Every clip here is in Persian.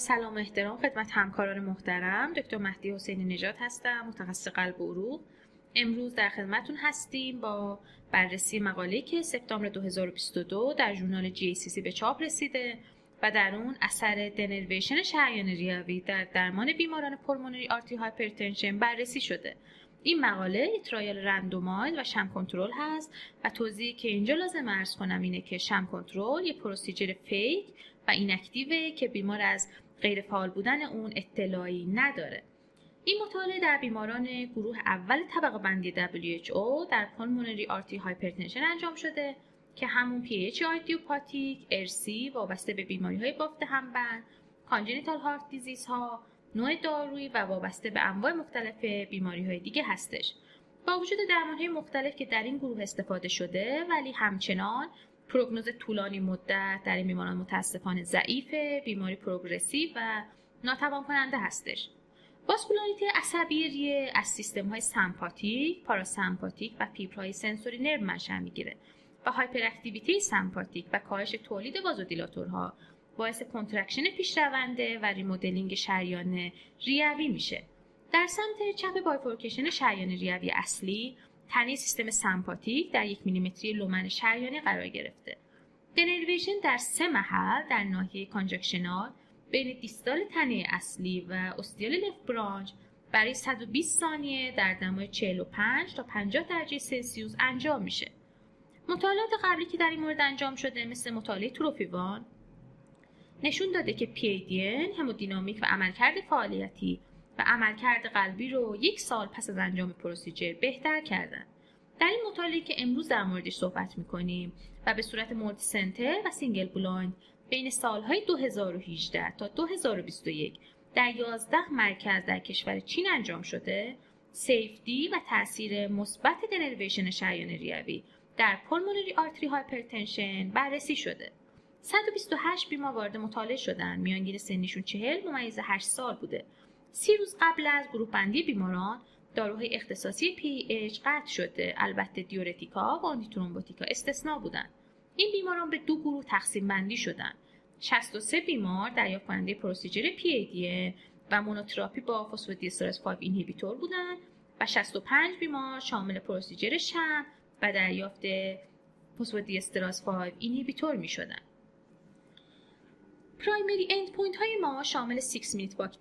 سلام و احترام خدمت همکاران محترم. دکتر مهدی حسینی نجات هستم متخصص قلب و عروق امروز در خدمتون هستیم با بررسی مقاله که سپتامبر 2022 در ژورنال JACC به چاپ رسیده و در اون اثر denervation شریان ریوی در درمان بیماران pulmonary arterial hypertension بررسی شده. این مقاله trial randomize و sham control هست و توضیحی که اینجا لازم عرض کنم اینه که sham control یه procedure fake و inactive ه که بیمار از غیر فعال بودن اون اطلاعی نداره این مطالعه در بیماران گروه اول طبقه بندی WHO در pulmonary arterial hypertension انجام شده که همون PAH idiopathic، ارثی وابسته به بیماری های بافت همبند، congenital heart disease ها، نوع دارویی و وابسته به انواع مختلف بیماری های دیگه هستش. با وجود درمان های مختلف که در این گروه استفاده شده ولی همچنان prognosis طولانی مدت در این بیماران متاسفانه ضعیف بیماری progressive و ناتوان کننده هستش vascularity عصبی ریه از سیستم های سمپاتیک، پاراسمپاتیک و فیبرهای sensory nerve منشأ می‌گیره و hyperactivity سمپاتیک و کاهش تولید vasodilator ها باعث contraction پیشرونده و remodeling شریان ریوی میشه. در سمت چپ bifurcation شریان ریوی اصلی تنه سیستم سمپاتیک در یک میلیمتری lumen شریانی قرار گرفته. denervation در سه محل در ناحیه conjunctional بین distal تنه اصلی و ostial left branch برای 120 ثانیه در دمای 45 تا 50 درجه سلسیوس انجام میشه. مطالعات قبلی که در این مورد انجام شده مثل مطالعه TROPHY1 نشون داده که PADN همودینامیک و عملکرد فعالیتی و عملکرد قلبی رو یک سال پس از انجام procedure بهتر کردن. در این مطالعه که امروز در موردش صحبت می‌کنیم و به صورت multicenter و single blind بین سالهای 2018 تا 2021 در 11 مرکز در کشور چین انجام شده safety و تاثیر مثبت denervation شریان ریوی در pulmonary artery hypertension بررسی شده 128 بیمار وارد مطالعه شدن میانگین سنیشون 40 ممیز 8 سال بوده سی روز قبل از گروه بندی بیماران داروهای اختصاصی PH قطع شده. البته diuretic ا و antithrombotic ا استثنا بودند. این بیماران به دو گروه تقسیم بندی شدند. 63 بیمار دریافت کننده procedure PADN و monotherapy با phosphodiesterase 5 inhibitor بودند و 65 بیمار شامل procedure sham و دریافت phosphodiesterase 5 inhibitor می شدند primary end point های ما شامل 6 minute walk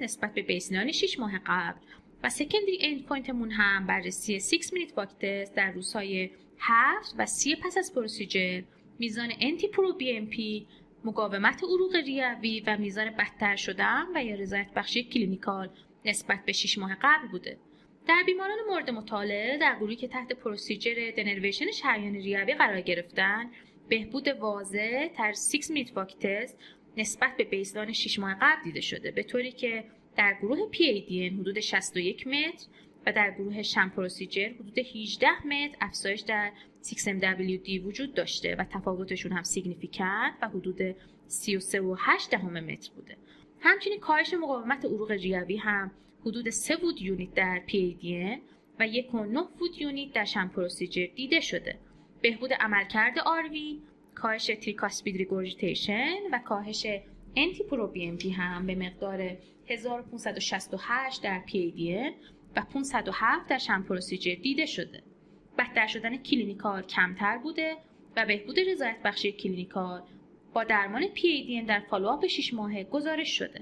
نسبت به baseline 6 ماه قبل و secondary end point مون هم بررسی 6 minute walk در روزهای 7 و 30 پس از procedure میزان انتی پرو بی ام پی مقاومت عروق ریوی و میزان بدتر شدن و یا رضایت بخشی clinical نسبت به 6 ماه قبل بوده. در بیماران مورد مطالعه در گروهی که تحت procedure denervation شریان ریوی قرار گرفتن بهبود واضح تر 6 minute walk نسبت به baseline 6 ماه قبل دیده شده به طوری که در گروه PADN حدود 61 متر و در گروه sham procedure حدود 18 متر افزایش در 6MWD وجود داشته و تفاوتشون هم significant و حدود 33.8 دهم متر بوده. همچنین کاهش مقاومت عروق ریوی هم حدود 3 Wood unit در PADN و 1.9 Wood unit در sham procedure دیده شده. بهبود عملکرد RV کاهش tricuspid regurgitation و کاهش انتی پرو بی ام پی هم به مقدار 1568 در PADN و 507 در sham procedure دیده شده. بدتر شدن clinical کمتر بوده و بهبود رضایت بخشی clinical با درمان PADN در follow-up 6 ماهه گزارش شده.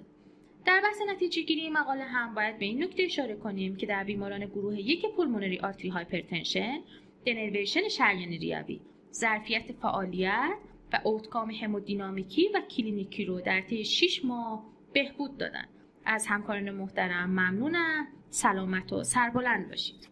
در بحث نتیجه گیری مقاله هم باید به این نکته اشاره کنیم که در بیماران گروه یک pulmonary artery hypertension دنرویشن شریان ریوی ظرفیت فعالیت و اوتکام همودینامیکی و کلینیکی رو در طی 6 ماه بهبود دادن. از همکاران محترم ممنونم. سلامت و سربلند باشید.